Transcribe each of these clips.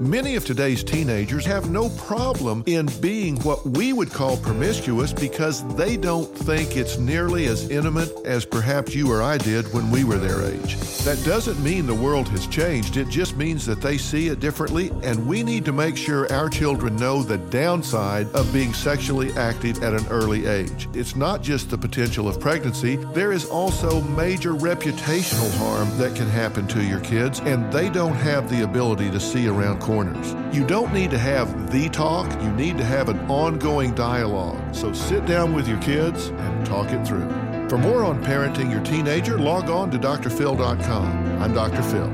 Many of today's teenagers have no problem in being what we would call promiscuous because they don't think it's nearly as intimate as perhaps you or I did when we were their age. That doesn't mean the world has changed, it just means that they see it differently, and we need to make sure our children know the downside of being sexually active at an early age. It's not just the potential of pregnancy, there is also major reputational harm that can happen to your kids, and they don't have the ability to see around corners. You don't need to have the talk, you need to have an ongoing dialogue. So sit down with your kids and talk it through. For more on parenting your teenager, log on to drphil.com. I'm Dr. Phil.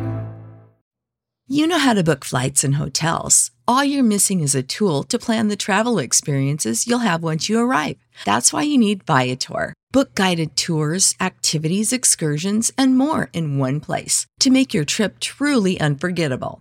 You know how to book flights and hotels. All you're missing is a tool to plan the travel experiences you'll have once you arrive. That's why you need Viator. Book guided tours, activities, excursions, and more in one place to make your trip truly unforgettable.